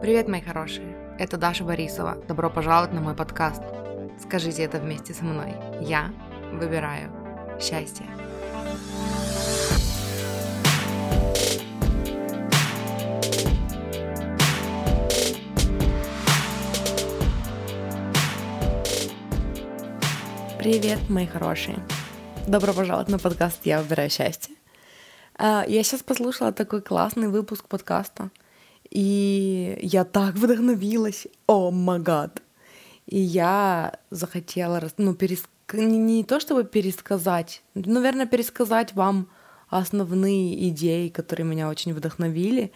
Привет, мои хорошие! Это Даша Борисова. Добро пожаловать на мой подкаст. Скажите это вместе со мной. Я выбираю счастье. Привет, мои хорошие! Добро пожаловать на подкаст «Я выбираю счастье». А, я сейчас послушала такой классный выпуск подкаста — и я так вдохновилась. О, магад. И я захотела, ну, переск... не, не то чтобы пересказать, наверное, пересказать вам основные идеи, которые меня очень вдохновили,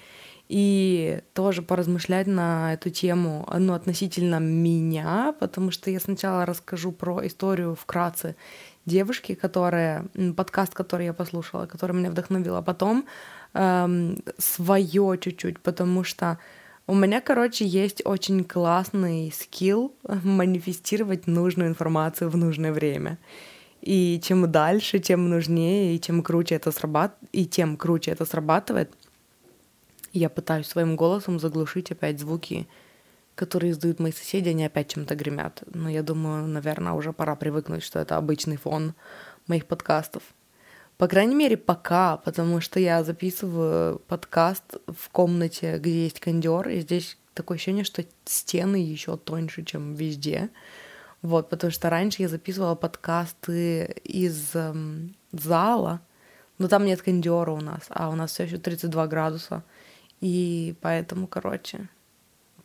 и тоже поразмышлять на эту тему, ну, относительно меня, потому что я сначала расскажу про историю вкратце девушки, которая, подкаст, который я послушала, который меня вдохновил, а потом эм, свое чуть-чуть, потому что у меня, короче, есть очень классный скилл манифестировать нужную информацию в нужное время. И чем дальше, тем нужнее, и чем круче это срабатывает, и тем круче это срабатывает, я пытаюсь своим голосом заглушить опять звуки, которые издают мои соседи, они опять чем-то гремят. Но я думаю, наверное, уже пора привыкнуть, что это обычный фон моих подкастов. По крайней мере, пока, потому что я записываю подкаст в комнате, где есть кондер, и здесь такое ощущение, что стены еще тоньше, чем везде. Вот, потому что раньше я записывала подкасты из эм, зала, но там нет кондера у нас, а у нас все еще 32 градуса. И поэтому, короче,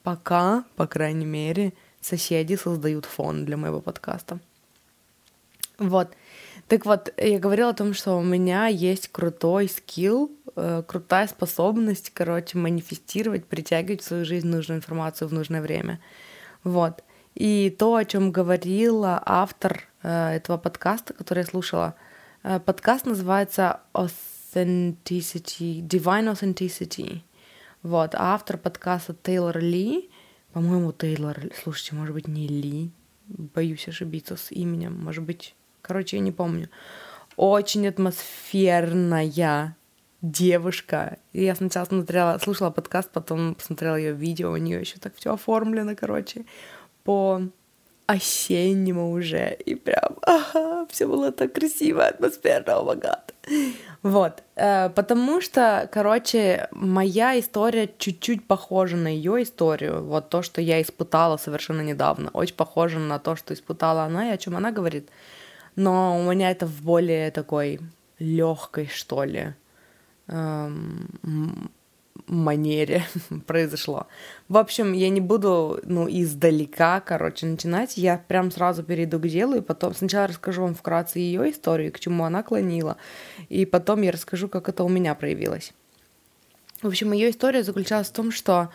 пока, по крайней мере, соседи создают фон для моего подкаста. Вот. Так вот, я говорила о том, что у меня есть крутой скилл, э, крутая способность, короче, манифестировать, притягивать в свою жизнь нужную информацию в нужное время. Вот. И то, о чем говорила автор э, этого подкаста, который я слушала, э, подкаст называется Authenticity, Divine Authenticity. Вот, а автор подкаста Тейлор Ли, по-моему, Тейлор, слушайте, может быть, не Ли, боюсь ошибиться с именем, может быть, Короче, я не помню. Очень атмосферная девушка. И я сначала смотрела, слушала подкаст, потом посмотрела ее видео, у нее еще так все оформлено, короче, по осеннему уже. И прям, ага, все было так красиво, атмосферно, о Вот, э, потому что, короче, моя история чуть-чуть похожа на ее историю. Вот то, что я испытала совершенно недавно, очень похоже на то, что испытала она и о чем она говорит но у меня это в более такой легкой, что ли, эм, манере произошло. В общем, я не буду, ну, издалека, короче, начинать. Я прям сразу перейду к делу, и потом сначала расскажу вам вкратце ее историю, к чему она клонила, и потом я расскажу, как это у меня проявилось. В общем, ее история заключалась в том, что э,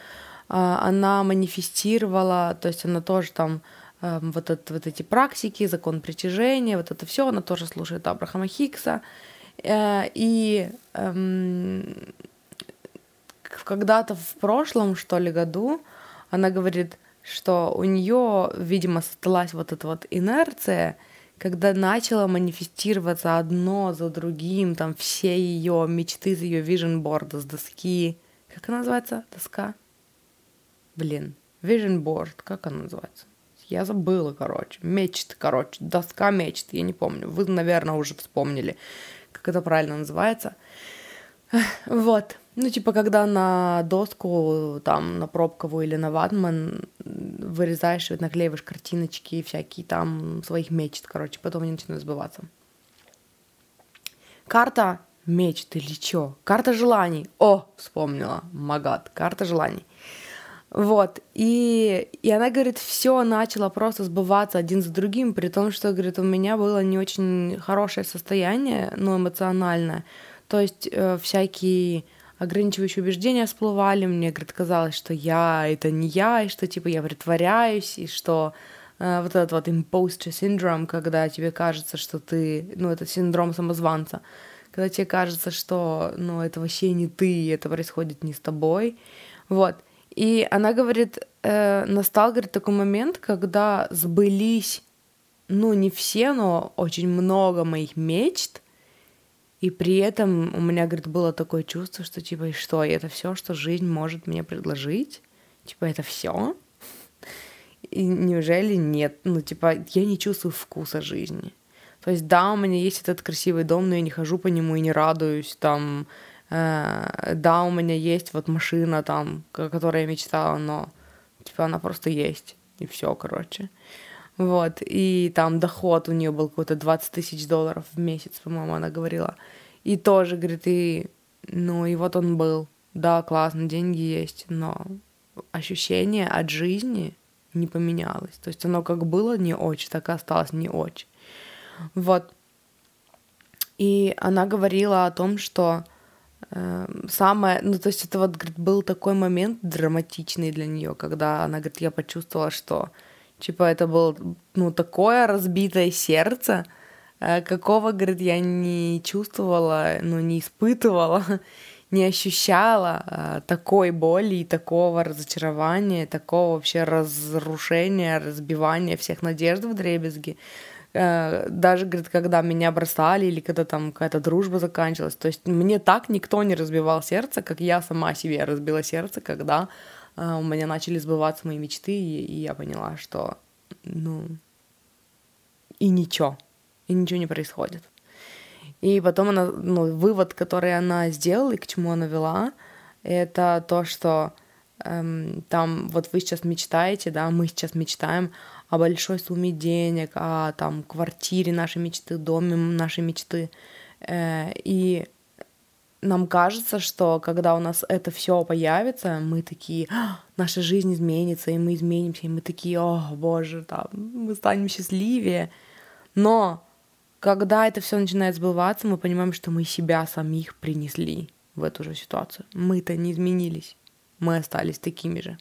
она манифестировала, то есть она тоже там Эм, вот, это, вот эти практики, закон притяжения, вот это все, она тоже слушает Абрахама Хикса. Э, и эм, когда-то в прошлом, что ли, году она говорит, что у нее, видимо, создалась вот эта вот инерция, когда начала манифестироваться одно за другим, там все ее мечты из ее vision board с доски. Как она называется? Доска? Блин, vision board, как она называется? Я забыла, короче. Мечт, короче. Доска мечт, я не помню. Вы, наверное, уже вспомнили, как это правильно называется. Вот. Ну, типа, когда на доску, там, на пробковую или на ватман вырезаешь наклеиваешь картиночки всякие там своих мечт, короче, потом они начинают сбываться. Карта мечт или чё? Карта желаний. О, вспомнила. Магат. Карта желаний. Вот. И, и она говорит, все начало просто сбываться один за другим, при том, что, говорит, у меня было не очень хорошее состояние, но эмоциональное. То есть э, всякие ограничивающие убеждения всплывали, мне, говорит, казалось, что я — это не я, и что, типа, я притворяюсь, и что э, вот этот вот imposter syndrome, когда тебе кажется, что ты, ну, это синдром самозванца, когда тебе кажется, что, ну, это вообще не ты, это происходит не с тобой, вот. И она говорит, э, настал, говорит, такой момент, когда сбылись, ну, не все, но очень много моих мечт, и при этом у меня, говорит, было такое чувство, что типа, что, это все, что жизнь может мне предложить? Типа, это все? И неужели нет? Ну, типа, я не чувствую вкуса жизни. То есть, да, у меня есть этот красивый дом, но я не хожу по нему и не радуюсь, там, да, у меня есть вот машина там, о которой я мечтала, но, типа, она просто есть, и все, короче. Вот, и там доход у нее был какой-то 20 тысяч долларов в месяц, по-моему, она говорила. И тоже, говорит, и, ну, и вот он был. Да, классно, деньги есть, но ощущение от жизни не поменялось. То есть оно как было не очень, так и осталось не очень. Вот. И она говорила о том, что э, самое, ну то есть это вот говорит, был такой момент драматичный для нее, когда она говорит, я почувствовала, что типа это было ну такое разбитое сердце, э, какого говорит я не чувствовала, ну не испытывала не ощущала а, такой боли и такого разочарования, такого вообще разрушения, разбивания всех надежд в дребезги. А, даже, говорит, когда меня бросали или когда там какая-то дружба заканчивалась. То есть мне так никто не разбивал сердце, как я сама себе разбила сердце, когда а, у меня начали сбываться мои мечты, и, и я поняла, что, ну, и ничего, и ничего не происходит. И потом она, ну, вывод, который она сделала и к чему она вела, это то, что эм, там вот вы сейчас мечтаете, да, мы сейчас мечтаем о большой сумме денег, о там квартире нашей мечты, доме нашей мечты. Э, и нам кажется, что когда у нас это все появится, мы такие, а, наша жизнь изменится, и мы изменимся, и мы такие, о боже, там, мы станем счастливее. Но когда это все начинает сбываться, мы понимаем, что мы себя самих принесли в эту же ситуацию. Мы-то не изменились, мы остались такими же.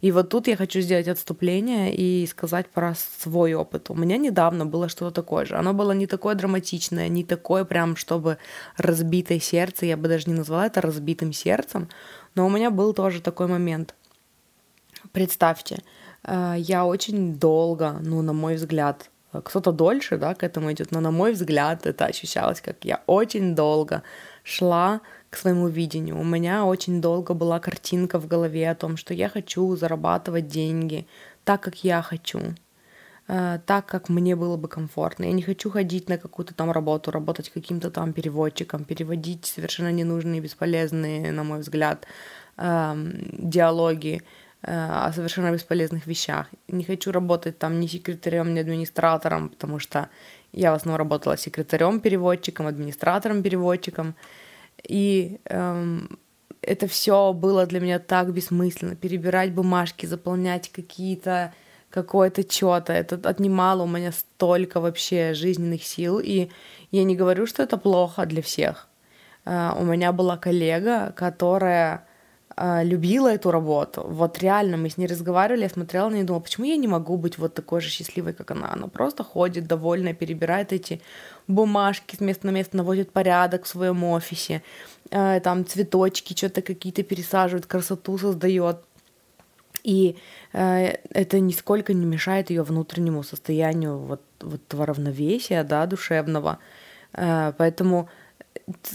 И вот тут я хочу сделать отступление и сказать про свой опыт. У меня недавно было что-то такое же. Оно было не такое драматичное, не такое прям, чтобы разбитое сердце. Я бы даже не назвала это разбитым сердцем. Но у меня был тоже такой момент. Представьте, э, я очень долго, ну, на мой взгляд, кто-то дольше, да, к этому идет, но на мой взгляд это ощущалось, как я очень долго шла к своему видению. У меня очень долго была картинка в голове о том, что я хочу зарабатывать деньги так, как я хочу, э, так, как мне было бы комфортно. Я не хочу ходить на какую-то там работу, работать каким-то там переводчиком, переводить совершенно ненужные, бесполезные, на мой взгляд, эм, диалоги о совершенно бесполезных вещах. Не хочу работать там ни секретарем, ни администратором, потому что я в основном работала секретарем, переводчиком, администратором, переводчиком. И эм, это все было для меня так бессмысленно. Перебирать бумажки, заполнять какие-то какое-то что-то. Это отнимало у меня столько вообще жизненных сил. И я не говорю, что это плохо для всех. Uh, у меня была коллега, которая любила эту работу. Вот реально мы с ней разговаривали, я смотрела на нее и думала, почему я не могу быть вот такой же счастливой, как она. Она просто ходит довольно, перебирает эти бумажки с места на место, наводит порядок в своем офисе, а, там цветочки что-то какие-то пересаживает, красоту создает. И э, это нисколько не мешает ее внутреннему состоянию вот, вот равновесия, да, душевного. Поэтому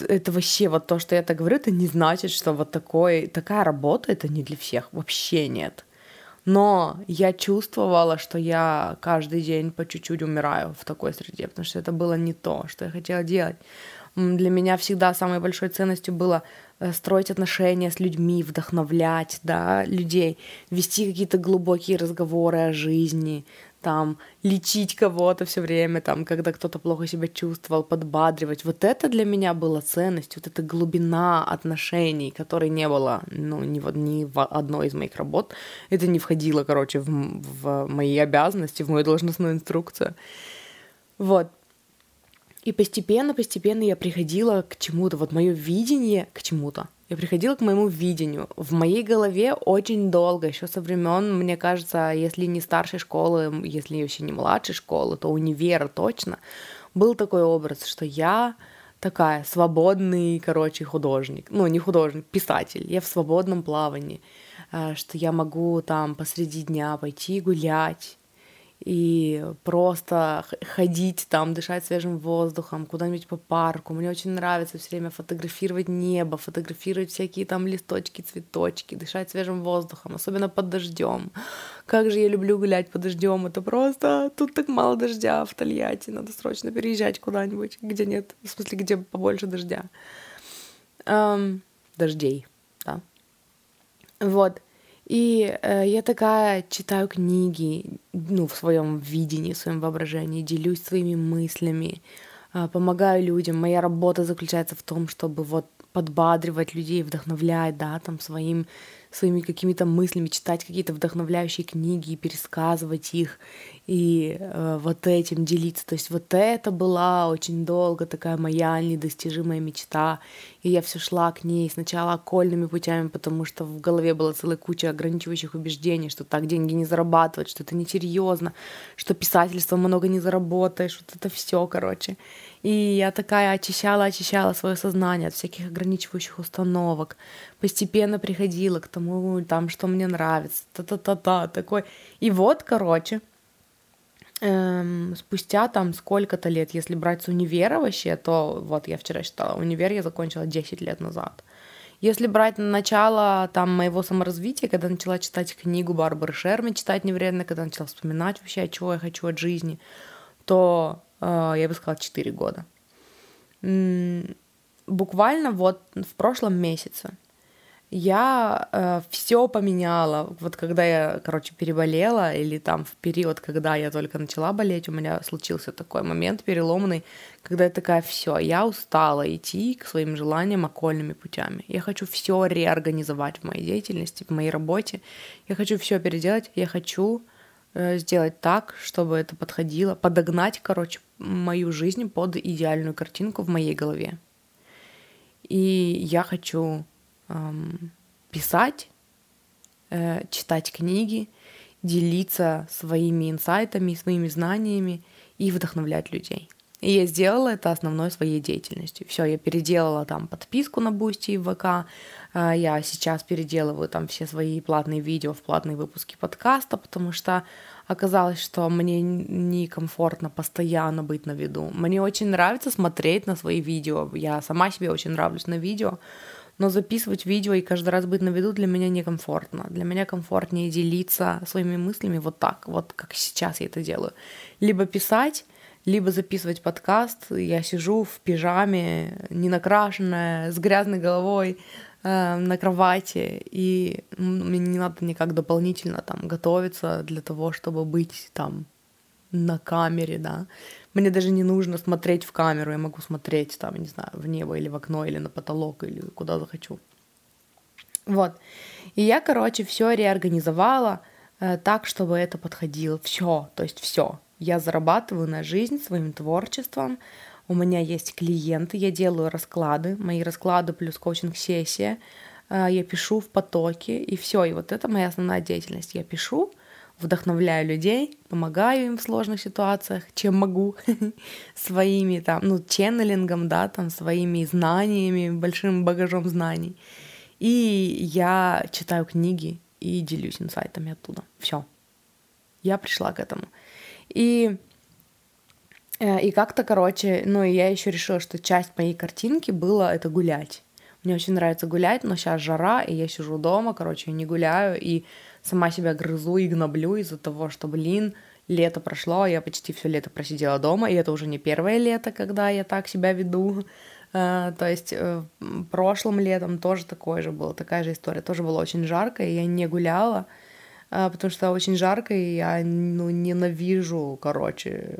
это вообще вот то, что я так говорю, это не значит, что вот такой, такая работа это не для всех. Вообще нет. Но я чувствовала, что я каждый день по чуть-чуть умираю в такой среде, потому что это было не то, что я хотела делать. Для меня всегда самой большой ценностью было э, строить отношения с людьми, вдохновлять да, людей, вести какие-то глубокие разговоры о жизни, там, лечить кого-то все время, там, когда кто-то плохо себя чувствовал, подбадривать. Вот это для меня была ценность, вот эта глубина отношений, которой не было, ну, ни в, ни в одной из моих работ. Это не входило, короче, в, в мои обязанности, в мою должностную инструкцию. Вот. И постепенно, постепенно я приходила к чему-то, вот мое видение к чему-то. Я приходила к моему видению. В моей голове очень долго, еще со времен, мне кажется, если не старшей школы, если еще не младшей школы, то универа точно, был такой образ, что я такая свободный, короче, художник. Ну, не художник, писатель. Я в свободном плавании. Э, что я могу там посреди дня пойти гулять, и просто ходить там, дышать свежим воздухом, куда-нибудь по парку. Мне очень нравится все время фотографировать небо, фотографировать всякие там листочки, цветочки, дышать свежим воздухом, особенно под дождем. Как же я люблю гулять под дождем, это просто тут так мало дождя в Тольятти, надо срочно переезжать куда-нибудь, где нет, в смысле, где побольше дождя. Эм, дождей, да. Вот. И э, я такая читаю книги, ну, в своем видении, в своем воображении, делюсь своими мыслями, э, помогаю людям. Моя работа заключается в том, чтобы вот подбадривать людей, вдохновлять, да, там своим своими какими-то мыслями, читать какие-то вдохновляющие книги и пересказывать их, и э, вот этим делиться. То есть вот это была очень долго такая моя недостижимая мечта, и я все шла к ней сначала окольными путями, потому что в голове была целая куча ограничивающих убеждений, что так деньги не зарабатывать, что это несерьезно, что писательство много не заработаешь, вот это все, короче. И я такая очищала, очищала свое сознание от всяких ограничивающих установок. Постепенно приходила к тому, там, что мне нравится, та-та-та-та, такой. И вот, короче, эм, спустя там сколько-то лет, если брать с универа вообще, то вот я вчера считала, универ я закончила 10 лет назад. Если брать начало там моего саморазвития, когда начала читать книгу Барбары Шерми, читать невредно, когда начала вспоминать вообще, чего я хочу от жизни, то Э, я бы сказала, 4 года. Буквально вот в прошлом месяце я э, все поменяла. Вот когда я, короче, переболела, или там в период, когда я только начала болеть, у меня случился такой момент переломный, когда я такая, все, я устала идти к своим желаниям окольными путями. Я хочу все реорганизовать в моей деятельности, в моей работе. Я хочу все переделать. Я хочу э, сделать так, чтобы это подходило, подогнать, короче, мою жизнь под идеальную картинку в моей голове. И я хочу писать, э, читать книги, делиться своими инсайтами, своими знаниями и вдохновлять людей. И я сделала это основной своей деятельностью. Все, я переделала там подписку на Бусти и ВК. Э, я сейчас переделываю там все свои платные видео в платные выпуски подкаста, потому что оказалось, что мне некомфортно постоянно быть на виду. Мне очень нравится смотреть на свои видео. Я сама себе очень нравлюсь на видео. Но записывать видео и каждый раз быть на виду для меня некомфортно. Для меня комфортнее делиться своими мыслями вот так, вот как сейчас я это делаю. Либо писать, либо записывать подкаст. Я сижу в пижаме, не накрашенная, с грязной головой, э, на кровати, и мне не надо никак дополнительно там готовиться для того, чтобы быть там на камере, да. Мне даже не нужно смотреть в камеру, я могу смотреть там, не знаю, в небо или в окно, или на потолок, или куда захочу. Вот. И я, короче, все реорганизовала э, так, чтобы это подходило. Все, то есть все. Я зарабатываю на жизнь своим творчеством, у меня есть клиенты, я делаю расклады, мои расклады плюс коучинг-сессия, а, я пишу в потоке, и все, и вот это моя основная деятельность. Я пишу, вдохновляю людей, помогаю им в сложных ситуациях, чем могу, своими там, ну, ченнелингом, да, там, своими знаниями, большим багажом знаний. И я читаю книги и делюсь инсайтами оттуда. Все. Я пришла к этому. И Э, и как-то, короче, ну, и я еще решила, что часть моей картинки было это гулять. Мне очень нравится гулять, но сейчас жара, и я сижу дома, короче, не гуляю, и сама себя грызу и гноблю из-за того, что, блин, лето прошло, а я почти все лето просидела дома, и это уже не первое лето, когда я так себя веду. Uh, то есть uh, прошлым летом тоже такое же было, такая же история. Тоже было очень жарко, и я не гуляла, uh, потому что очень жарко, и я ну, ненавижу, короче,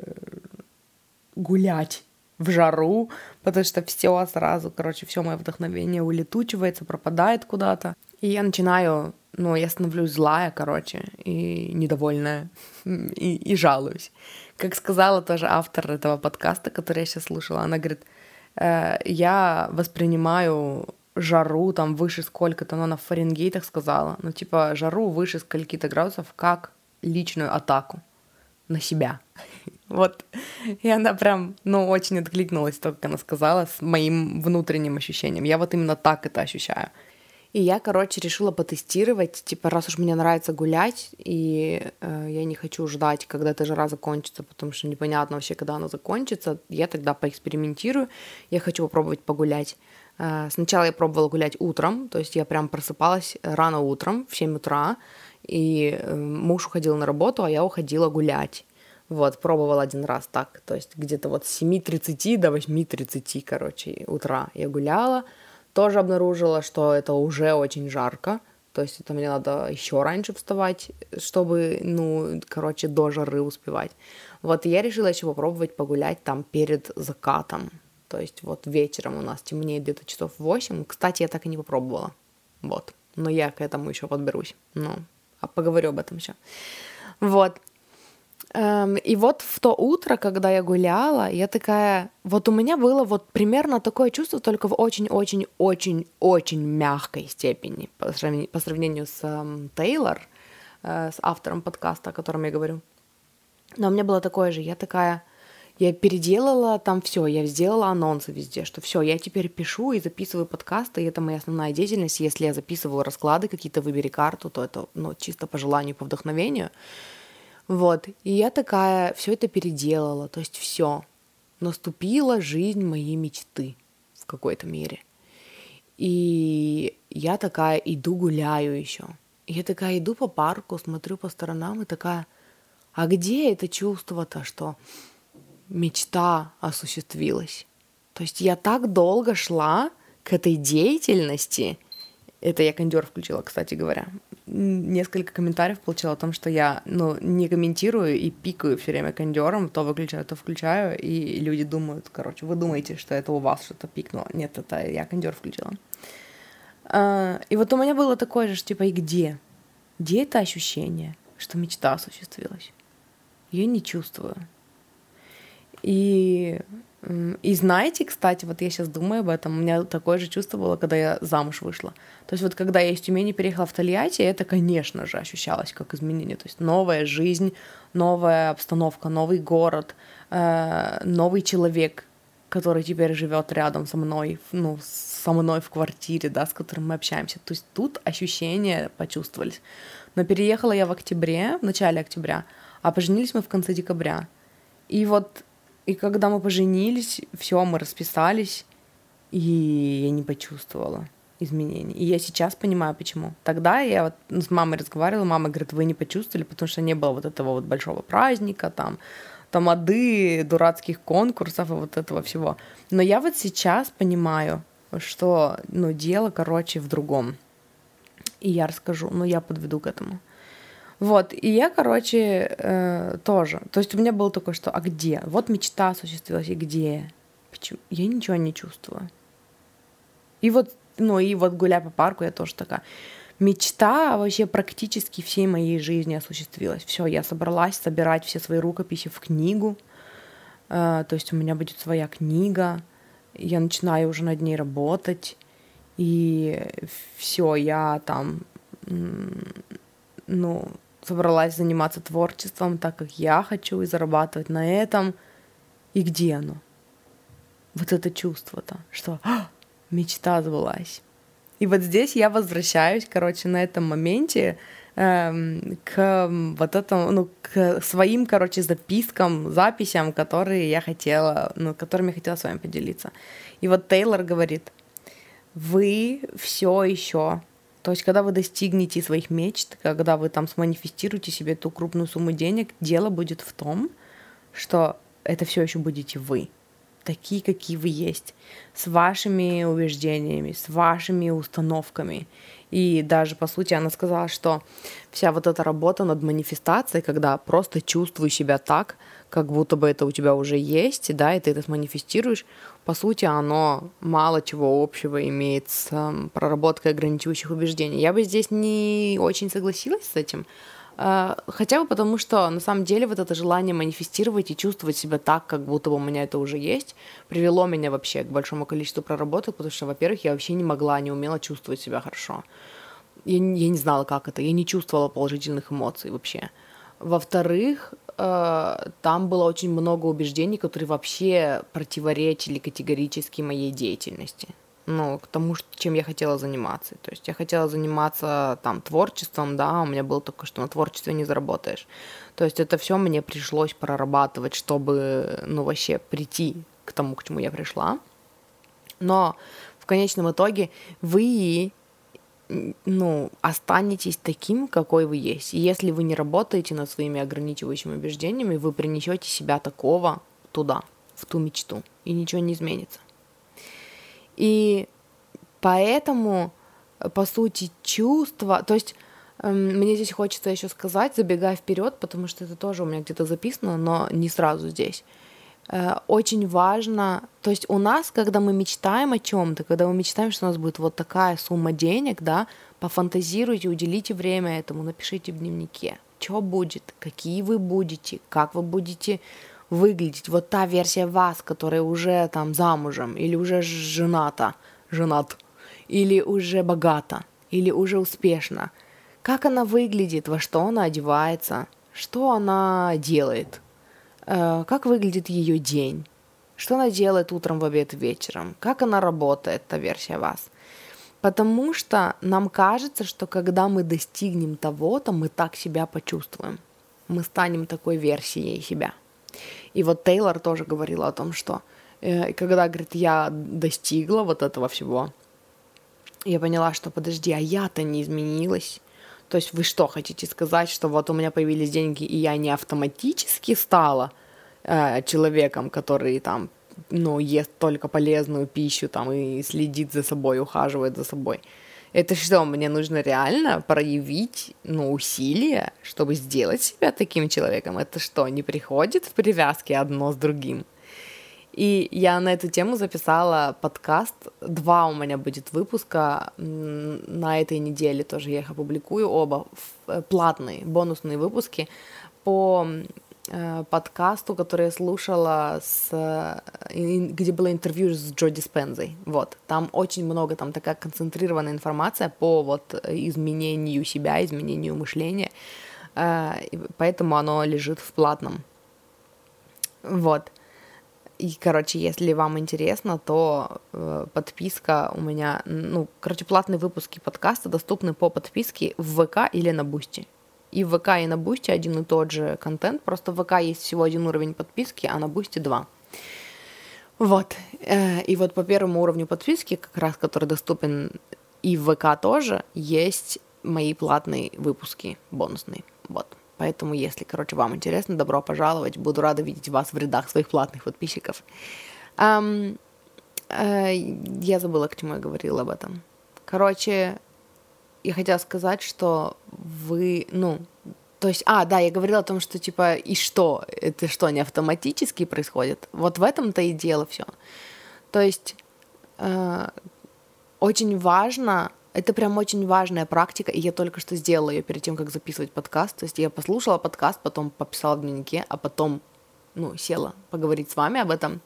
гулять в жару, потому что все сразу, короче, все мое вдохновение улетучивается, пропадает куда-то. И я начинаю, ну, я становлюсь злая, короче, и недовольная, и, и жалуюсь. Как сказала тоже автор этого подкаста, который я сейчас слушала, она говорит, э, я воспринимаю жару там выше сколько-то, но она в Фаренгейтах сказала, ну, типа, жару выше скольки-то градусов как личную атаку на себя. Вот. И она прям, ну, очень откликнулась то, как она сказала, с моим внутренним ощущением. Я вот именно так это ощущаю. И я, короче, решила потестировать, типа, раз уж мне нравится гулять, и э, я не хочу ждать, когда эта жара закончится, потому что непонятно вообще, когда она закончится, я тогда поэкспериментирую, я хочу попробовать погулять. Э, сначала я пробовала гулять утром, то есть я прям просыпалась рано утром, в 7 утра, и э, муж уходил на работу, а я уходила гулять. Вот, пробовала один раз так, то есть где-то вот с 7.30 до 8.30, короче, утра я гуляла, тоже обнаружила, что это уже очень жарко, то есть это мне надо еще раньше вставать, чтобы, ну, короче, до жары успевать. Вот, я решила еще попробовать погулять там перед закатом, то есть вот вечером у нас темнеет где-то часов 8. Кстати, я так и не попробовала. Вот. Но я к этому еще подберусь. Ну, а поговорю об этом еще. Вот. Эм, и вот в то утро, когда я гуляла, я такая, вот у меня было вот примерно такое чувство, только в очень-очень-очень-очень мягкой степени по сравнению, по сравнению с эм, Тейлор, э, с автором подкаста, о котором я говорю. Но у меня было такое же, я такая, я переделала там все, я сделала анонсы везде, что все, я теперь пишу и записываю подкасты, и это моя основная деятельность. Если я записываю расклады какие-то, выбери карту, то это ну, чисто по желанию, по вдохновению. Вот. И я такая все это переделала. То есть все. Наступила жизнь моей мечты в какой-то мере. И я такая иду гуляю еще. Я такая иду по парку, смотрю по сторонам и такая, а где это чувство-то, что мечта осуществилась? То есть я так долго шла к этой деятельности, это я кондер включила, кстати говоря. Несколько комментариев получила о том, что я ну, не комментирую и пикаю все время кондером, то выключаю, то включаю, и люди думают, короче, вы думаете, что это у вас что-то пикнуло. Нет, это я кондер включила. А, и вот у меня было такое же, типа, и где? Где это ощущение, что мечта осуществилась? Я не чувствую. И и знаете, кстати, вот я сейчас думаю об этом, у меня такое же чувство было, когда я замуж вышла. То есть вот когда я из Тюмени переехала в Тольятти, это, конечно же, ощущалось как изменение. То есть новая жизнь, новая обстановка, новый город, э, новый человек, который теперь живет рядом со мной, ну, со мной в квартире, да, с которым мы общаемся. То есть тут ощущения почувствовались. Но переехала я в октябре, в начале октября, а поженились мы в конце декабря. И вот и когда мы поженились, все, мы расписались, и я не почувствовала изменений. И я сейчас понимаю, почему. Тогда я вот с мамой разговаривала, мама говорит, вы не почувствовали, потому что не было вот этого вот большого праздника, там, тамады, дурацких конкурсов и вот этого всего. Но я вот сейчас понимаю, что, ну, дело, короче, в другом. И я расскажу, но я подведу к этому. Вот, и я, короче, э, тоже. То есть у меня было такое, что а где? Вот мечта осуществилась, и где? Почему? Я ничего не чувствую. И вот, ну и вот гуляя по парку, я тоже такая. Мечта вообще практически всей моей жизни осуществилась. Все, я собралась собирать все свои рукописи в книгу. Э, то есть у меня будет своя книга. Я начинаю уже над ней работать. И все, я там, ну, собралась заниматься творчеством так, как я хочу, и зарабатывать на этом. И где оно? Вот это чувство-то, что а, мечта сбылась. И вот здесь я возвращаюсь, короче, на этом моменте эм, к вот этому, ну, к своим, короче, запискам, записям, которые я хотела, ну, которыми я хотела с вами поделиться. И вот Тейлор говорит, вы все еще то есть, когда вы достигнете своих мечт, когда вы там сманифестируете себе ту крупную сумму денег, дело будет в том, что это все еще будете вы, такие, какие вы есть, с вашими убеждениями, с вашими установками. И даже, по сути, она сказала, что вся вот эта работа над манифестацией, когда просто чувствую себя так, как будто бы это у тебя уже есть, да, и ты это манифестируешь, по сути, оно мало чего общего имеет с um, проработкой ограничивающих убеждений. Я бы здесь не очень согласилась с этим, uh, хотя бы потому, что на самом деле вот это желание манифестировать и чувствовать себя так, как будто бы у меня это уже есть, привело меня вообще к большому количеству проработок, потому что, во-первых, я вообще не могла, не умела чувствовать себя хорошо. Я, я не знала, как это, я не чувствовала положительных эмоций вообще. Во-вторых, э, там было очень много убеждений, которые вообще противоречили категорически моей деятельности. ну, к тому, чем я хотела заниматься. То есть я хотела заниматься там творчеством, да, у меня было только, что на творчестве не заработаешь. То есть это все мне пришлось прорабатывать, чтобы, ну, вообще прийти к тому, к чему я пришла. Но в конечном итоге вы ну, останетесь таким, какой вы есть. И если вы не работаете над своими ограничивающими убеждениями, вы принесете себя такого туда, в ту мечту, и ничего не изменится. И поэтому, по сути, чувства, то есть эм, мне здесь хочется еще сказать, забегая вперед, потому что это тоже у меня где-то записано, но не сразу здесь. Э, очень важно, то есть у нас, когда мы мечтаем о чем-то, когда мы мечтаем, что у нас будет вот такая сумма денег, да, пофантазируйте, уделите время этому, напишите в дневнике, что будет, какие вы будете, как вы будете выглядеть. Вот та версия вас, которая уже там замужем, или уже жената, женат, или уже богата, или уже успешна. Как она выглядит, во что она одевается, что она делает – как выглядит ее день, что она делает утром, в обед, вечером, как она работает, та версия вас. Потому что нам кажется, что когда мы достигнем того-то, мы так себя почувствуем. Мы станем такой версией себя. И вот Тейлор тоже говорила о том, что э, когда, говорит, я достигла вот этого всего, я поняла, что подожди, а я-то не изменилась. То есть вы что хотите сказать, что вот у меня появились деньги, и я не автоматически стала э, человеком, который там, ну, ест только полезную пищу там и следит за собой, ухаживает за собой. Это что, мне нужно реально проявить, ну, усилия, чтобы сделать себя таким человеком? Это что, не приходит в привязке одно с другим? И я на эту тему записала подкаст. Два у меня будет выпуска на этой неделе, тоже я их опубликую, оба э, платные, бонусные выпуски по подкасту, который я слушала, с, э, где было интервью с Джо Диспензой. Вот, там очень много, там такая концентрированная информация по вот изменению себя, изменению мышления, поэтому оно лежит в платном. Вот. И, короче, если вам интересно, то э, подписка у меня, ну, короче, платные выпуски подкаста доступны по подписке в ВК или на Бусти. И в ВК, и на Бусти один и тот же контент, просто в ВК есть всего один уровень подписки, а на Бусти два. Вот. Э, и вот по первому уровню подписки, как раз который доступен и в ВК тоже, есть мои платные выпуски бонусные. Вот. Поэтому, если, короче, вам интересно, добро пожаловать. Буду рада видеть вас в рядах своих платных подписчиков. Эм, я забыла, к чему я говорила об этом. Короче, я хотела сказать, что вы, ну, то есть, а, да, я говорила о том, что типа, и что, это что, не автоматически происходит? Вот в этом-то и дело все. То есть, э, очень важно это прям очень важная практика, и я только что сделала ее перед тем, как записывать подкаст. То есть я послушала подкаст, потом пописала в дневнике, а потом, ну, села поговорить с вами об этом.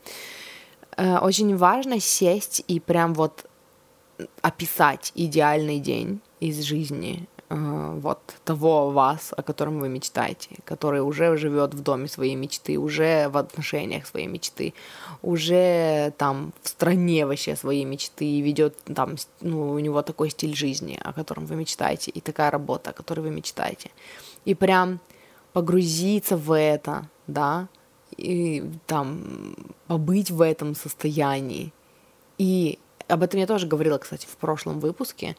Э, очень важно сесть и прям вот описать идеальный день из жизни Э, вот того вас, о котором вы мечтаете, который уже живет в доме своей мечты, уже в отношениях своей мечты, уже там в стране вообще своей мечты и ведет там, ну, у него такой стиль жизни, о котором вы мечтаете, и такая работа, о которой вы мечтаете. И прям погрузиться в это, да, и там побыть в этом состоянии. И об этом я тоже говорила, кстати, в прошлом выпуске,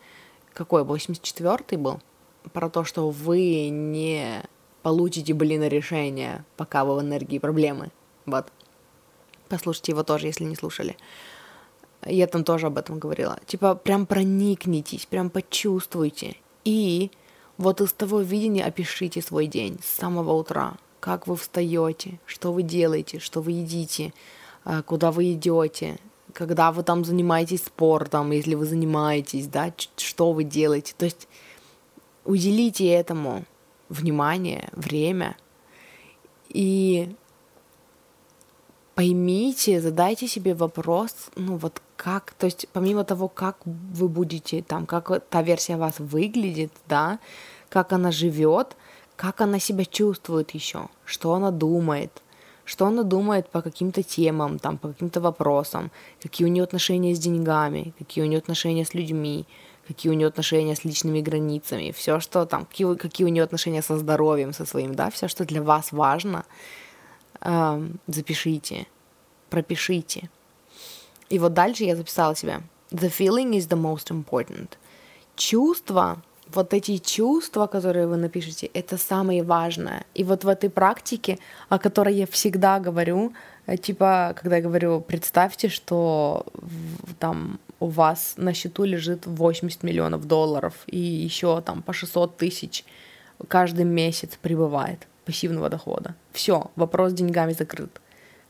какой, 84-й был, про то, что вы не получите, блин, решение, пока вы в энергии проблемы. Вот. Послушайте его тоже, если не слушали. Я там тоже об этом говорила. Типа, прям проникнитесь, прям почувствуйте. И вот из того видения опишите свой день с самого утра. Как вы встаете, что вы делаете, что вы едите, а, куда вы идете, когда вы там занимаетесь спортом, если вы занимаетесь, да, что вы делаете. То есть уделите этому внимание, время и поймите, задайте себе вопрос, ну вот как, то есть помимо того, как вы будете там, как та версия вас выглядит, да, как она живет, как она себя чувствует еще, что она думает, что она думает по каким-то темам, там, по каким-то вопросам, какие у нее отношения с деньгами, какие у нее отношения с людьми, какие у нее отношения с личными границами, все, что там, какие, какие у нее отношения со здоровьем, со своим, да, все, что для вас важно, э, запишите, пропишите. И вот дальше я записала себе. The feeling is the most important. Чувства вот эти чувства, которые вы напишете, это самое важное. И вот в этой практике, о которой я всегда говорю, э, типа, когда я говорю, представьте, что там у вас на счету лежит 80 миллионов долларов, и еще там по 600 тысяч каждый месяц прибывает пассивного дохода. Все, вопрос с деньгами закрыт.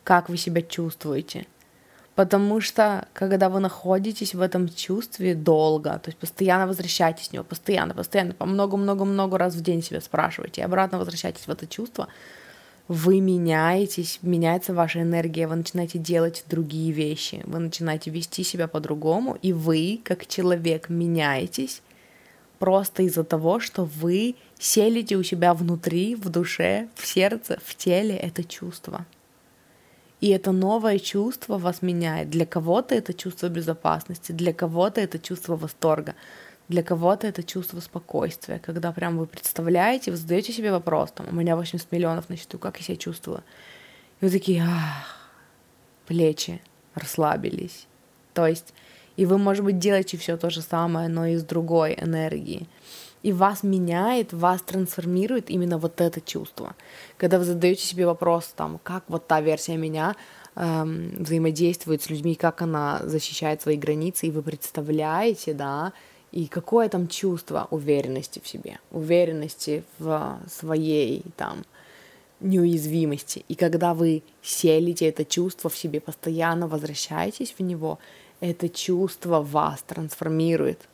Как вы себя чувствуете? Потому что, когда вы находитесь в этом чувстве долго, то есть постоянно возвращаетесь в него, постоянно, постоянно, по много-много-много раз в день себя спрашиваете, и обратно возвращаетесь в это чувство, вы меняетесь, меняется ваша энергия, вы начинаете делать другие вещи, вы начинаете вести себя по-другому, и вы, как человек, меняетесь просто из-за того, что вы селите у себя внутри, в душе, в сердце, в теле это чувство. И это новое чувство вас меняет. Для кого-то это чувство безопасности, для кого-то это чувство восторга, для кого-то это чувство спокойствия, когда прям вы представляете, вы задаете себе вопрос, там, у меня 80 миллионов на счету, как я себя чувствую? И вы такие, ах, плечи расслабились. То есть, и вы, может быть, делаете все то же самое, но из другой энергии и вас меняет, вас трансформирует именно вот это чувство. Когда вы задаете себе вопрос, там, как вот та версия меня эм, взаимодействует с людьми, как она защищает свои границы, и вы представляете, да, и какое там чувство уверенности в себе, уверенности в своей там неуязвимости. И когда вы селите это чувство в себе, постоянно возвращаетесь в него, это чувство вас трансформирует,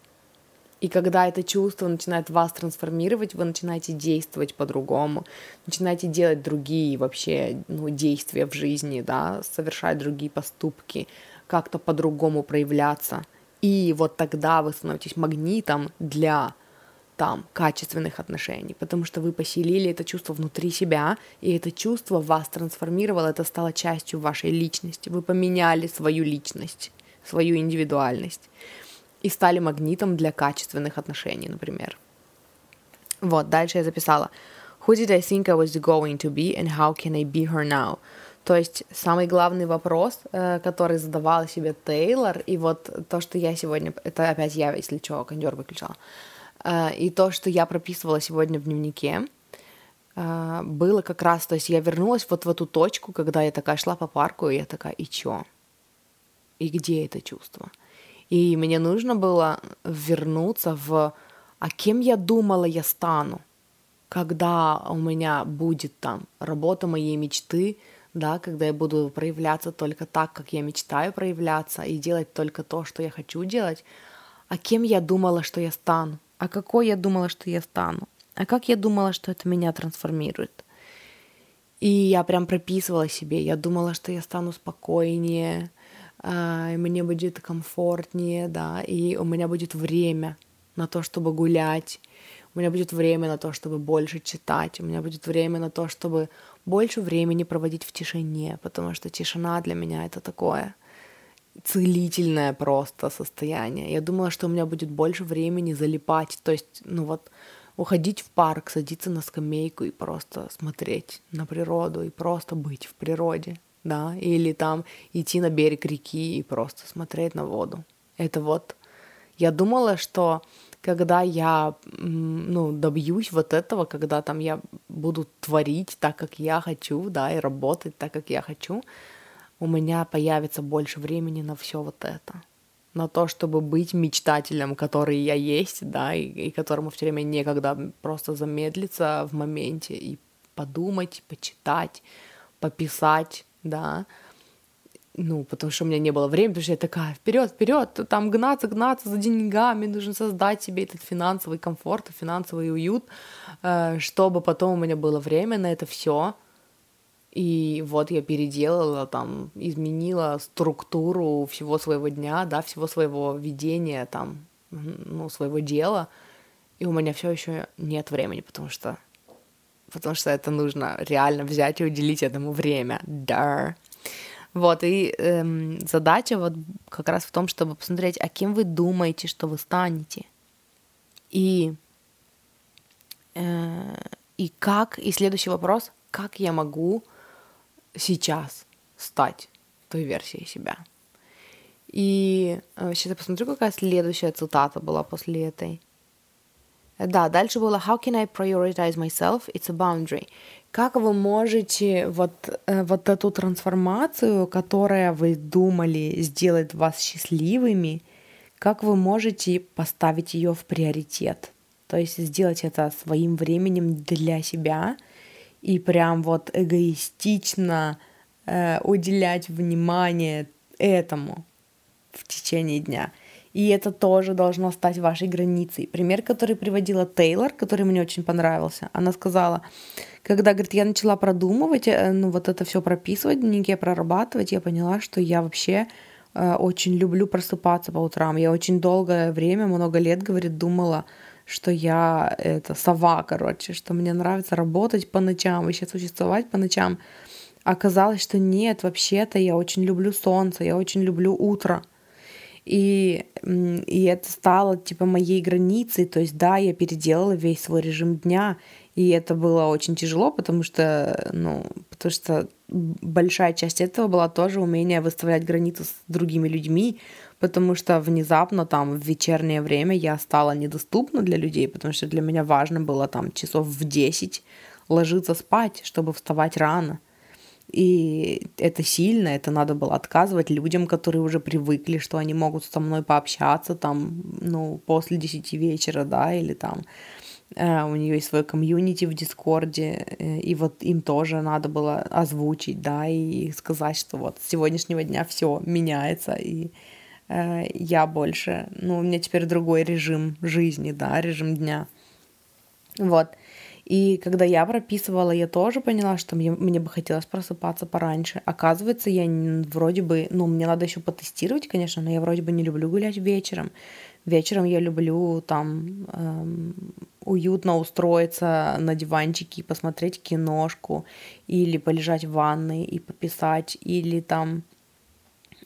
и когда это чувство начинает вас трансформировать, вы начинаете действовать по-другому, начинаете делать другие вообще ну, действия в жизни, да, совершать другие поступки, как-то по-другому проявляться. И вот тогда вы становитесь магнитом для там качественных отношений, потому что вы поселили это чувство внутри себя, и это чувство вас трансформировало, это стало частью вашей личности. Вы поменяли свою личность, свою индивидуальность и стали магнитом для качественных отношений, например. Вот, дальше я записала. Who did I think I was going to be and how can I be her now? То есть самый главный вопрос, э, который задавала себе Тейлор, и вот то, что я сегодня, это опять я, если что, кондер выключала, э, и то, что я прописывала сегодня в дневнике, э, было как раз, то есть я вернулась вот в эту точку, когда я такая шла по парку, и я такая, и чё? И где это чувство? И мне нужно было вернуться в «А кем я думала я стану?» когда у меня будет там работа моей мечты, да, когда я буду проявляться только так, как я мечтаю проявляться, и делать только то, что я хочу делать, а кем я думала, что я стану, а какой я думала, что я стану, а как я думала, что это меня трансформирует. И я прям прописывала себе, я думала, что я стану спокойнее, и мне будет комфортнее, да, и у меня будет время на то, чтобы гулять, у меня будет время на то, чтобы больше читать, у меня будет время на то, чтобы больше времени проводить в тишине, потому что тишина для меня это такое целительное просто состояние. Я думала, что у меня будет больше времени залипать, то есть, ну вот, уходить в парк, садиться на скамейку и просто смотреть на природу и просто быть в природе да, или там идти на берег реки и просто смотреть на воду. Это вот, я думала, что когда я, ну, добьюсь вот этого, когда там я буду творить так, как я хочу, да, и работать так, как я хочу, у меня появится больше времени на все вот это. На то, чтобы быть мечтателем, который я есть, да, и, и которому все время некогда просто замедлиться в моменте и подумать, почитать, пописать, да, ну, потому что у меня не было времени, потому что я такая, вперед, вперед, там гнаться, гнаться за деньгами, нужно создать себе этот финансовый комфорт, финансовый уют, э, чтобы потом у меня было время на это все. И вот я переделала, там, изменила структуру всего своего дня, да, всего своего ведения, там, ну, своего дела, и у меня все еще нет времени, потому что потому что это нужно реально взять и уделить этому время. Да. Вот, и эм, задача вот как раз в том, чтобы посмотреть, а кем вы думаете, что вы станете. И, э, и как, и следующий вопрос, как я могу сейчас стать той версией себя. И э, сейчас я посмотрю, какая следующая цитата была после этой. Да, дальше было How can I prioritize myself? It's a boundary. Как вы можете вот, э, вот эту трансформацию, которая вы думали сделать вас счастливыми, как вы можете поставить ее в приоритет? То есть сделать это своим временем для себя и прям вот эгоистично э, уделять внимание этому в течение дня. И это тоже должно стать вашей границей. Пример, который приводила Тейлор, который мне очень понравился, она сказала, когда, говорит, я начала продумывать, э, ну вот это все прописывать, в прорабатывать, я поняла, что я вообще э, очень люблю просыпаться по утрам. Я очень долгое время, много лет, говорит, думала, что я это сова, короче, что мне нравится работать по ночам, вообще существовать по ночам. Оказалось, что нет, вообще-то я очень люблю солнце, я очень люблю утро. И, и это стало типа моей границей. То есть, да, я переделала весь свой режим дня. И это было очень тяжело, потому что, ну, потому что большая часть этого была тоже умение выставлять границы с другими людьми, потому что внезапно там в вечернее время я стала недоступна для людей, потому что для меня важно было там часов в 10 ложиться спать, чтобы вставать рано. И это сильно, это надо было отказывать людям, которые уже привыкли, что они могут со мной пообщаться там, ну, после 10 вечера, да, или там э, у нее есть свой комьюнити в Дискорде, э, и вот им тоже надо было озвучить, да, и сказать, что вот с сегодняшнего дня все меняется, и э, я больше, ну, у меня теперь другой режим жизни, да, режим дня. Вот. И когда я прописывала, я тоже поняла, что мне, мне бы хотелось просыпаться пораньше. Оказывается, я вроде бы, ну, мне надо еще потестировать, конечно, но я вроде бы не люблю гулять вечером. Вечером я люблю там эм, уютно устроиться на диванчике и посмотреть киношку, или полежать в ванной и пописать, или там,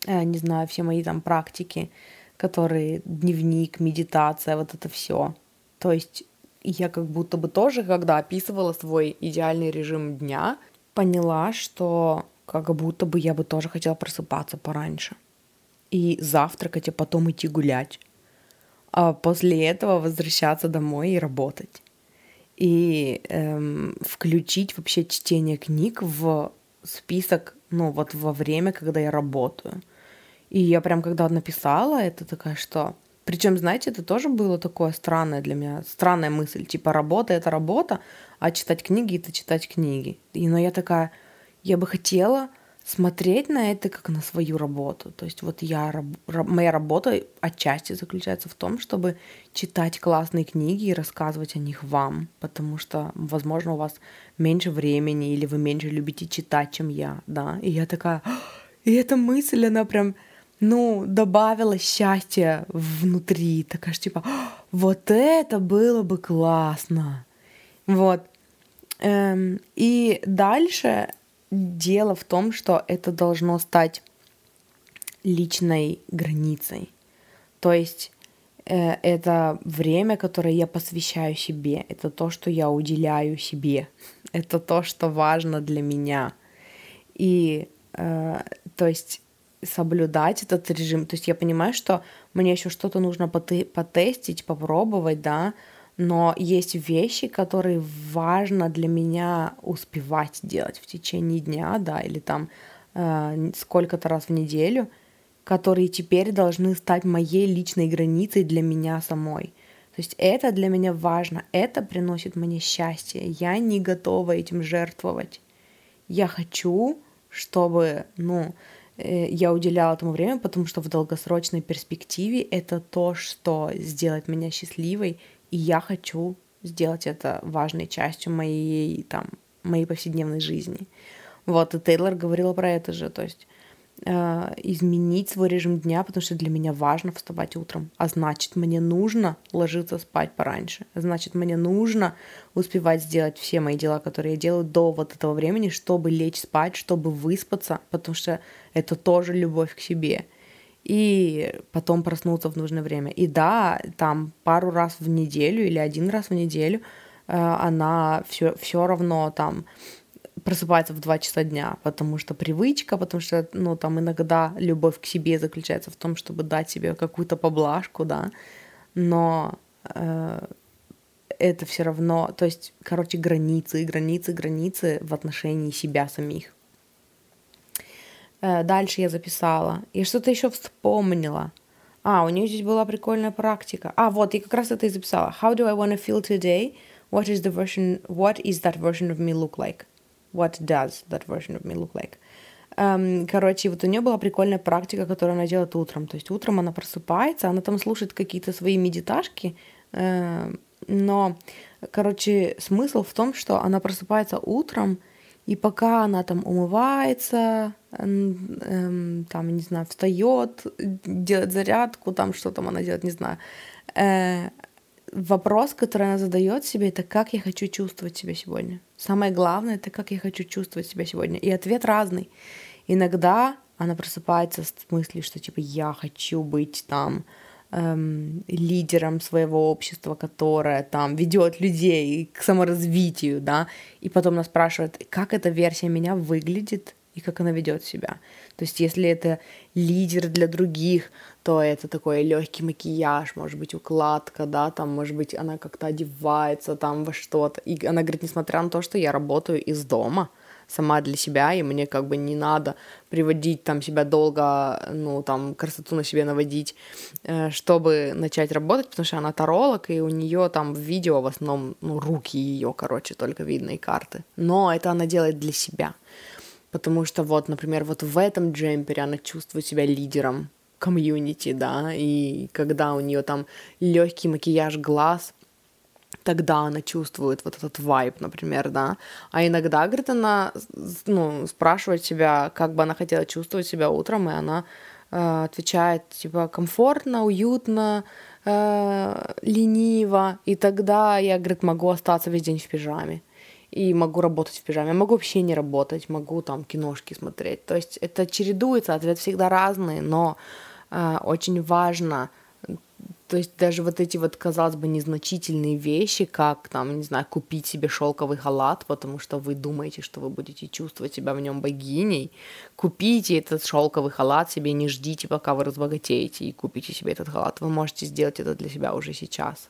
э, не знаю, все мои там практики, которые дневник, медитация, вот это все. То есть я как будто бы тоже, когда описывала свой идеальный режим дня, поняла, что как будто бы я бы тоже хотела просыпаться пораньше. И завтракать, а потом идти гулять. А после этого возвращаться домой и работать. И эм, включить вообще чтение книг в список, ну вот во время, когда я работаю. И я прям когда написала это, такая, что причем, знаете, это тоже было такое странное для меня, странная мысль. Типа работа — это работа, а читать книги — это читать книги. И, но я такая, я бы хотела смотреть на это как на свою работу. То есть вот я, моя работа отчасти заключается в том, чтобы читать классные книги и рассказывать о них вам, потому что, возможно, у вас меньше времени или вы меньше любите читать, чем я, да. И я такая, и эта мысль, она прям ну, добавила счастье внутри. Такая же, типа, вот это было бы классно. Вот. Эм, и дальше дело в том, что это должно стать личной границей. То есть э, это время, которое я посвящаю себе, это то, что я уделяю себе, это то, что важно для меня. И э, то есть соблюдать этот режим. То есть я понимаю, что мне еще что-то нужно потестить, попробовать, да, но есть вещи, которые важно для меня успевать делать в течение дня, да, или там э, сколько-то раз в неделю, которые теперь должны стать моей личной границей для меня самой. То есть это для меня важно, это приносит мне счастье. Я не готова этим жертвовать. Я хочу, чтобы, ну, я уделяла этому время, потому что в долгосрочной перспективе это то, что сделает меня счастливой, и я хочу сделать это важной частью моей, там, моей повседневной жизни. Вот, и Тейлор говорила про это же, то есть э, изменить свой режим дня, потому что для меня важно вставать утром. А значит, мне нужно ложиться спать пораньше. Значит, мне нужно успевать сделать все мои дела, которые я делаю до вот этого времени, чтобы лечь спать, чтобы выспаться, потому что это тоже любовь к себе. И потом проснуться в нужное время. И да, там пару раз в неделю или один раз в неделю э, она все, все равно там просыпается в 2 часа дня, потому что привычка, потому что, ну, там иногда любовь к себе заключается в том, чтобы дать себе какую-то поблажку, да, но э, это все равно, то есть, короче, границы, границы, границы в отношении себя самих. Э, дальше я записала. И что-то еще вспомнила. А, у нее здесь была прикольная практика. А, вот, я как раз это и записала. How do I want to feel today? What is the version, what is that version of me look like? What does that version of me look like? Um, короче, вот у нее была прикольная практика, которую она делает утром. То есть утром она просыпается, она там слушает какие-то свои медиташки, uh, но, короче, смысл в том, что она просыпается утром, и пока она там умывается, эм, там, не знаю, встает, делает зарядку, там что там она делает, не знаю, э, вопрос, который она задает себе, это как я хочу чувствовать себя сегодня. Самое главное, это как я хочу чувствовать себя сегодня. И ответ разный. Иногда она просыпается с мыслью, что типа я хочу быть там эм, лидером своего общества, которое там ведет людей к саморазвитию, да, и потом она спрашивает, как эта версия меня выглядит и как она ведет себя. То есть, если это лидер для других, то это такой легкий макияж, может быть, укладка, да, там, может быть, она как-то одевается там во что-то. И она говорит, несмотря на то, что я работаю из дома, сама для себя, и мне как бы не надо приводить там себя долго, ну, там, красоту на себе наводить, э, чтобы начать работать, потому что она таролог, и у нее там в видео в основном, ну, руки ее, короче, только видны и карты. Но это она делает для себя. Потому что вот, например, вот в этом джемпере она чувствует себя лидером, комьюнити, да, и когда у нее там легкий макияж глаз, тогда она чувствует вот этот вайб, например, да. А иногда, говорит, она, ну, спрашивает себя, как бы она хотела чувствовать себя утром, и она э, отвечает, типа, комфортно, уютно, э, лениво, и тогда я, говорит, могу остаться весь день в пижаме и могу работать в пижаме, могу вообще не работать, могу там киношки смотреть. То есть это чередуется, ответ всегда разный, но э, очень важно, то есть даже вот эти вот, казалось бы, незначительные вещи, как там, не знаю, купить себе шелковый халат, потому что вы думаете, что вы будете чувствовать себя в нем богиней, купите этот шелковый халат себе, не ждите, пока вы разбогатеете и купите себе этот халат. Вы можете сделать это для себя уже сейчас.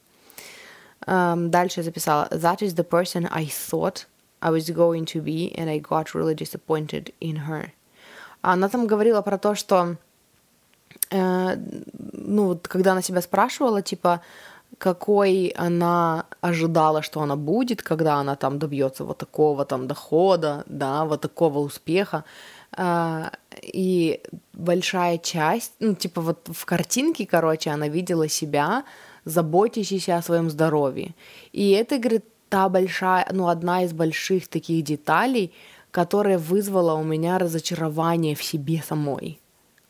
Um, дальше записала That is the person I thought I was going to be and I got really disappointed in her. Она там говорила про то, что э, ну, когда она себя спрашивала, типа, какой она ожидала, что она будет, когда она там добьется вот такого там дохода, да, вот такого успеха. Э, и большая часть, ну, типа вот в картинке, короче, она видела себя заботящийся о своем здоровье. И это, говорит, та большая, ну, одна из больших таких деталей, которая вызвала у меня разочарование в себе самой,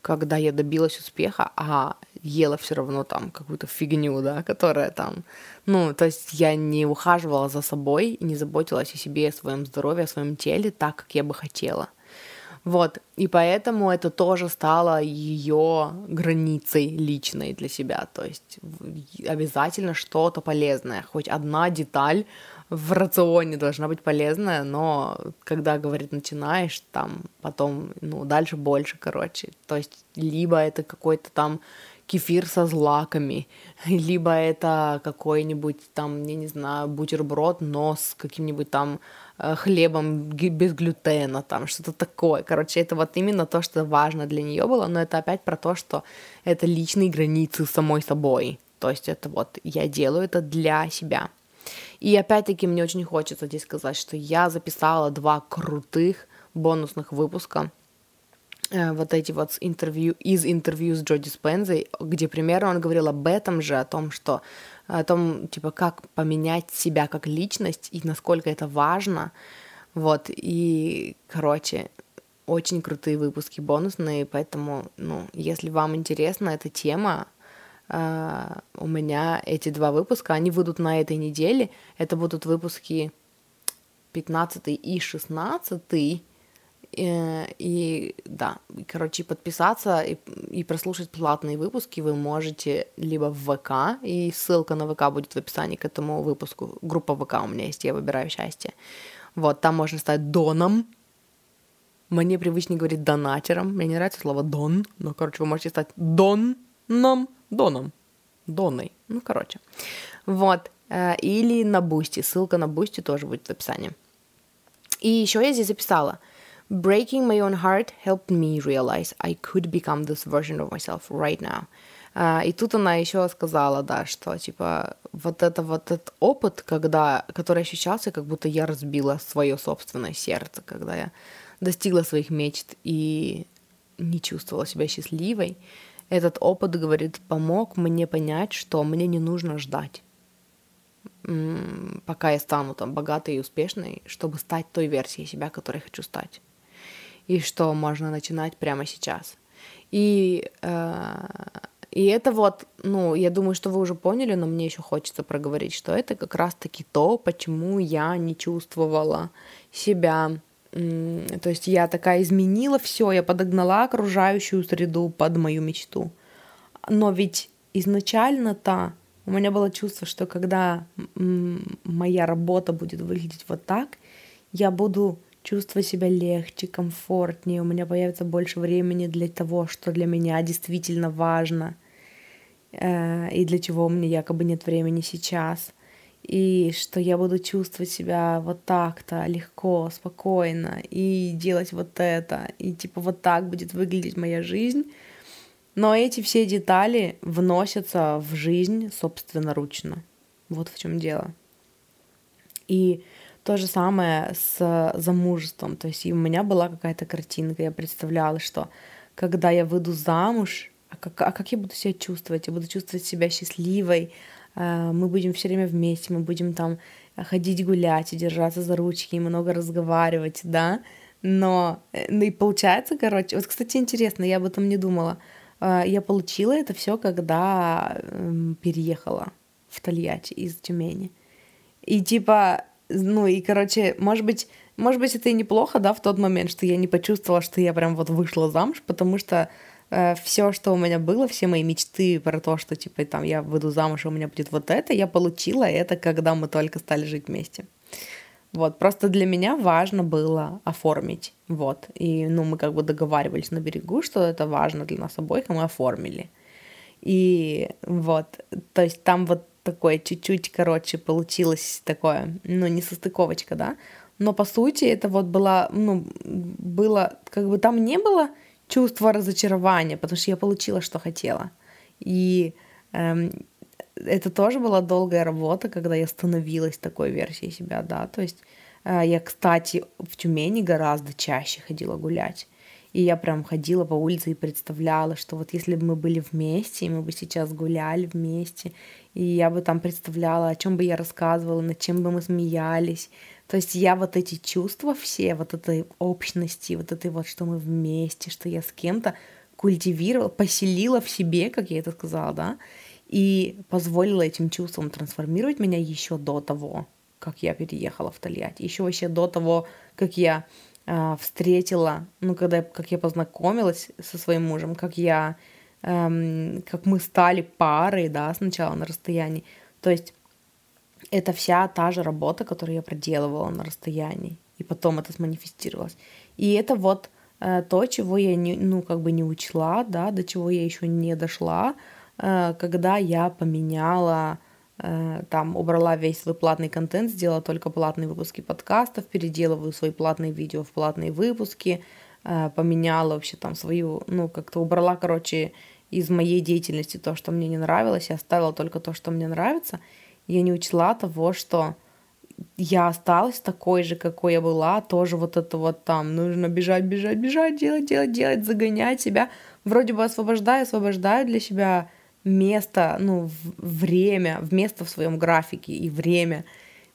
когда я добилась успеха, а ела все равно там какую-то фигню, да, которая там, ну, то есть я не ухаживала за собой, не заботилась о себе, о своем здоровье, о своем теле так, как я бы хотела. Вот, и поэтому это тоже стало ее границей личной для себя. То есть обязательно что-то полезное, хоть одна деталь в рационе должна быть полезная, но когда, говорит, начинаешь, там потом, ну, дальше больше, короче. То есть либо это какой-то там кефир со злаками, либо это какой-нибудь там, я не знаю, бутерброд, но с каким-нибудь там хлебом без глютена, там что-то такое. Короче, это вот именно то, что важно для нее было, но это опять про то, что это личные границы самой собой. То есть это вот я делаю это для себя. И опять-таки мне очень хочется здесь сказать, что я записала два крутых бонусных выпуска э, вот эти вот интервью, из интервью с Джо Диспензой, где примерно он говорил об этом же, о том, что о том, типа, как поменять себя как личность и насколько это важно. Вот, и, короче, очень крутые выпуски бонусные, поэтому, ну, если вам интересна эта тема, э, у меня эти два выпуска, они выйдут на этой неделе. Это будут выпуски 15 и 16. И, э, и да, короче, подписаться и, и прослушать платные выпуски вы можете либо в ВК, и ссылка на ВК будет в описании к этому выпуску. Группа ВК у меня есть, я выбираю счастье. Вот, там можно стать доном. Мне привычнее говорить донатером. Мне не нравится слово дон, но, короче, вы можете стать доном, доном, доной. Ну, короче. Вот. Э, или на Бусти. Ссылка на Бусти тоже будет в описании. И еще я здесь записала. Breaking my own heart helped me realize I could become this version of myself right now. Uh, и тут она еще сказала, да, что типа вот это вот этот опыт, когда, который ощущался, как будто я разбила свое собственное сердце, когда я достигла своих мечт и не чувствовала себя счастливой, этот опыт, говорит, помог мне понять, что мне не нужно ждать, пока я стану там богатой и успешной, чтобы стать той версией себя, которой хочу стать. И что можно начинать прямо сейчас. И э, и это вот, ну, я думаю, что вы уже поняли, но мне еще хочется проговорить, что это как раз-таки то, почему я не чувствовала себя. То есть я такая изменила все, я подогнала окружающую среду под мою мечту. Но ведь изначально-то у меня было чувство, что когда моя работа будет выглядеть вот так, я буду чувствовать себя легче, комфортнее, у меня появится больше времени для того, что для меня действительно важно — Э, и для чего у меня якобы нет времени сейчас, и что я буду чувствовать себя вот так-то легко, спокойно, и делать вот это, и типа вот так будет выглядеть моя жизнь. Но эти все детали вносятся в жизнь собственноручно. Вот в чем дело. И то же самое с замужеством. То есть у меня была какая-то картинка, я представляла, что когда я выйду замуж, а как, а как я буду себя чувствовать? Я буду чувствовать себя счастливой, а, мы будем все время вместе, мы будем там ходить гулять и держаться за ручки и много разговаривать, да, но э, ну и получается, короче, вот, кстати, интересно, я об этом не думала. А, я получила это все, когда эм, переехала в Тольятти из Тюмени. И типа, ну и, короче, может быть, может быть, это и неплохо, да, в тот момент, что я не почувствовала, что я прям вот вышла замуж, потому что Э, все, что у меня было, все мои мечты про то, что типа там я выйду замуж, и у меня будет вот это, я получила это, когда мы только стали жить вместе. Вот, просто для меня важно было оформить, вот, и, ну, мы как бы договаривались на берегу, что это важно для нас обоих, и мы оформили. И вот, то есть там вот такое чуть-чуть, короче, получилось такое, ну, не состыковочка, да, но по сути это вот было, ну, было, как бы там не было чувство разочарования, потому что я получила, что хотела. И эм, это тоже была долгая работа, когда я становилась такой версией себя, да. То есть э, я, кстати, в Тюмени гораздо чаще ходила гулять. И я прям ходила по улице и представляла, что вот если бы мы были вместе, и мы бы сейчас гуляли вместе, и я бы там представляла, о чем бы я рассказывала, над чем бы мы смеялись, то есть я вот эти чувства все, вот этой общности, вот этой вот, что мы вместе, что я с кем-то культивировала, поселила в себе, как я это сказала, да, и позволила этим чувствам трансформировать меня еще до того, как я переехала в Тольятти, еще вообще до того, как я встретила, ну, когда, как я познакомилась со своим мужем, как я, эм, как мы стали парой, да, сначала на расстоянии, то есть это вся та же работа, которую я проделывала на расстоянии, и потом это сманифестировалось. И это вот э, то, чего я не, ну, как бы не учла, да, до чего я еще не дошла, э, когда я поменяла, там, убрала весь свой платный контент, сделала только платные выпуски подкастов, переделываю свои платные видео в платные выпуски, э, поменяла вообще там свою, ну, как-то убрала, короче, из моей деятельности то, что мне не нравилось, я оставила только то, что мне нравится — я не учла того, что я осталась такой же, какой я была, тоже вот это вот там, нужно бежать, бежать, бежать, делать, делать, делать, загонять себя. Вроде бы освобождаю, освобождаю для себя место, ну, время, место в своем графике и время,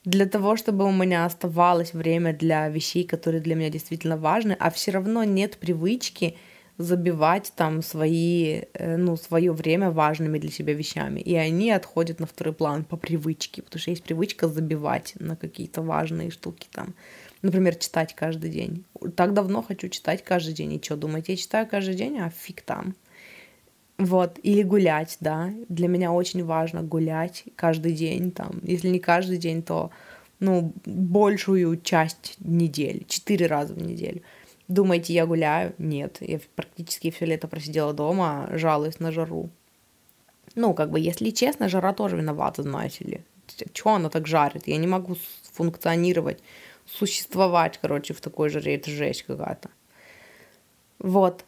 для того, чтобы у меня оставалось время для вещей, которые для меня действительно важны, а все равно нет привычки забивать там свои, э, ну, свое время важными для себя вещами. И они отходят на второй план по привычке, потому что есть привычка забивать на какие-то важные штуки там. Например, читать каждый день. Так давно хочу читать каждый день. И что, думаете, я читаю каждый день? А фиг там. Вот, или гулять, да. Для меня очень важно гулять каждый день, там, если не каждый день, то, ну, большую часть недели, четыре раза в неделю. Думаете, я гуляю? Нет, я практически все лето просидела дома, жалуюсь на жару. Ну, как бы, если честно, жара тоже виновата, знаете ли. Чего она так жарит? Я не могу функционировать, существовать, короче, в такой жаре. Это жесть какая-то. Вот.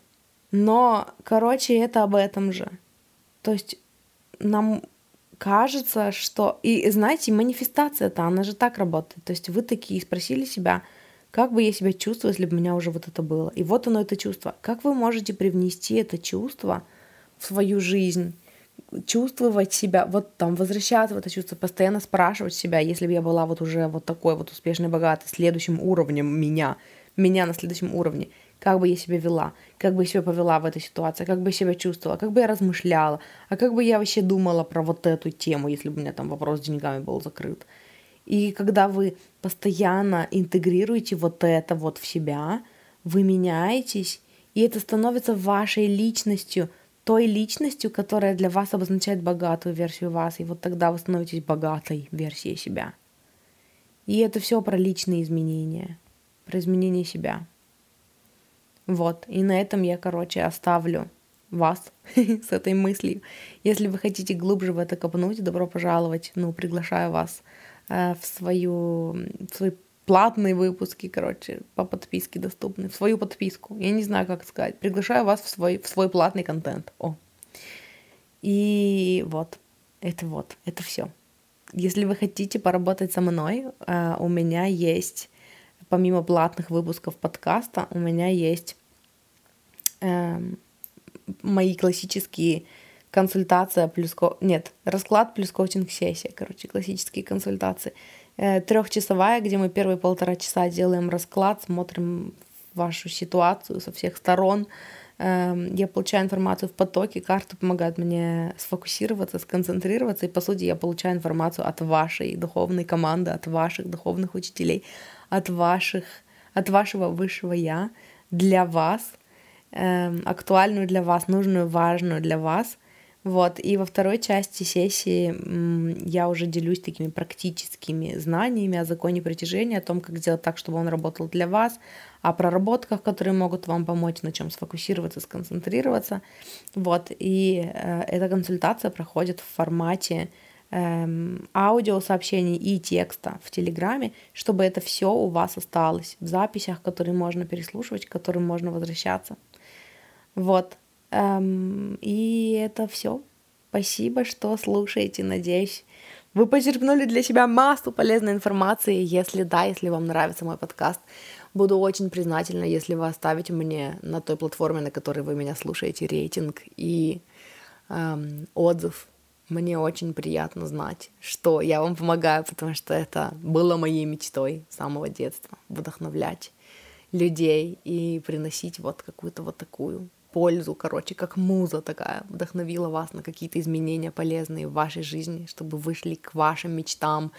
Но, короче, это об этом же. То есть нам кажется, что... И знаете, манифестация-то, она же так работает. То есть вы такие спросили себя, как бы я себя чувствовала, если бы у меня уже вот это было. И вот оно, это чувство. Как вы можете привнести это чувство в свою жизнь? чувствовать себя, вот там возвращаться в это чувство, постоянно спрашивать себя, если бы я была вот уже вот такой вот успешной, богатой, следующим уровнем меня, меня на следующем уровне, как бы я себя вела, как бы я себя повела в этой ситуации, как бы я себя чувствовала, как бы я размышляла, а как бы я вообще думала про вот эту тему, если бы у меня там вопрос с деньгами был закрыт. И когда вы постоянно интегрируете вот это вот в себя, вы меняетесь, и это становится вашей личностью, той личностью, которая для вас обозначает богатую версию вас, и вот тогда вы становитесь богатой версией себя. И это все про личные изменения, про изменение себя. Вот, и на этом я, короче, оставлю вас с этой мыслью. Если вы хотите глубже в это копнуть, добро пожаловать, ну, приглашаю вас э, в свою, в свои платные выпуски, короче, по подписке доступны, в свою подписку. Я не знаю, как сказать. Приглашаю вас в свой, в свой платный контент. О. И вот, это вот, это все. Если вы хотите поработать со мной, э, у меня есть помимо платных выпусков подкаста, у меня есть э, мои классические консультация плюс... Нет, расклад плюс коучинг-сессия, короче, классические консультации. Э, трехчасовая, где мы первые полтора часа делаем расклад, смотрим вашу ситуацию со всех сторон. Э, я получаю информацию в потоке, карты помогают мне сфокусироваться, сконцентрироваться, и, по сути, я получаю информацию от вашей духовной команды, от ваших духовных учителей, от ваших, от вашего высшего я для вас, э, актуальную для вас, нужную, важную для вас. Вот, и во второй части сессии я уже делюсь такими практическими знаниями о законе притяжения, о том, как сделать так, чтобы он работал для вас, о проработках, которые могут вам помочь, на чем сфокусироваться, сконцентрироваться. Вот, и э, эта консультация проходит в формате эм, аудиосообщений и текста в Телеграме, чтобы это все у вас осталось в записях, которые можно переслушивать, к которым можно возвращаться. Вот. Эм, и это все. Спасибо, что слушаете. Надеюсь, вы почерпнули для себя массу полезной информации. Если да, если вам нравится мой подкаст, буду очень признательна, если вы оставите мне на той платформе, на которой вы меня слушаете, рейтинг и эм, отзыв мне очень приятно знать, что я вам помогаю, потому что это было моей мечтой с самого детства — вдохновлять людей и приносить вот какую-то вот такую пользу, короче, как муза такая, вдохновила вас на какие-то изменения полезные в вашей жизни, чтобы вы шли к вашим мечтам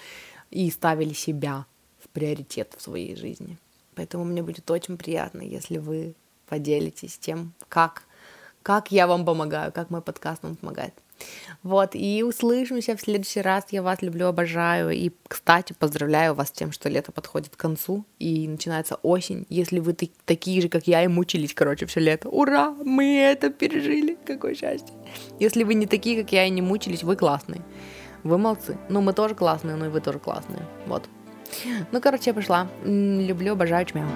и ставили себя в приоритет в своей жизни. Поэтому мне будет очень приятно, если вы поделитесь тем, как, как я вам помогаю, как мой подкаст вам помогает. Вот, и услышимся в следующий раз. Я вас люблю, обожаю. И, кстати, поздравляю вас с тем, что лето подходит к концу и начинается осень. Если вы такие же, как я, и мучились, короче, все лето. Ура! Мы это пережили! Какое счастье! Если вы не такие, как я, и не мучились, вы классные. Вы молодцы. Ну, мы тоже классные, но и вы тоже классные. Вот. Ну, короче, я пошла. Люблю, обожаю, чмяу.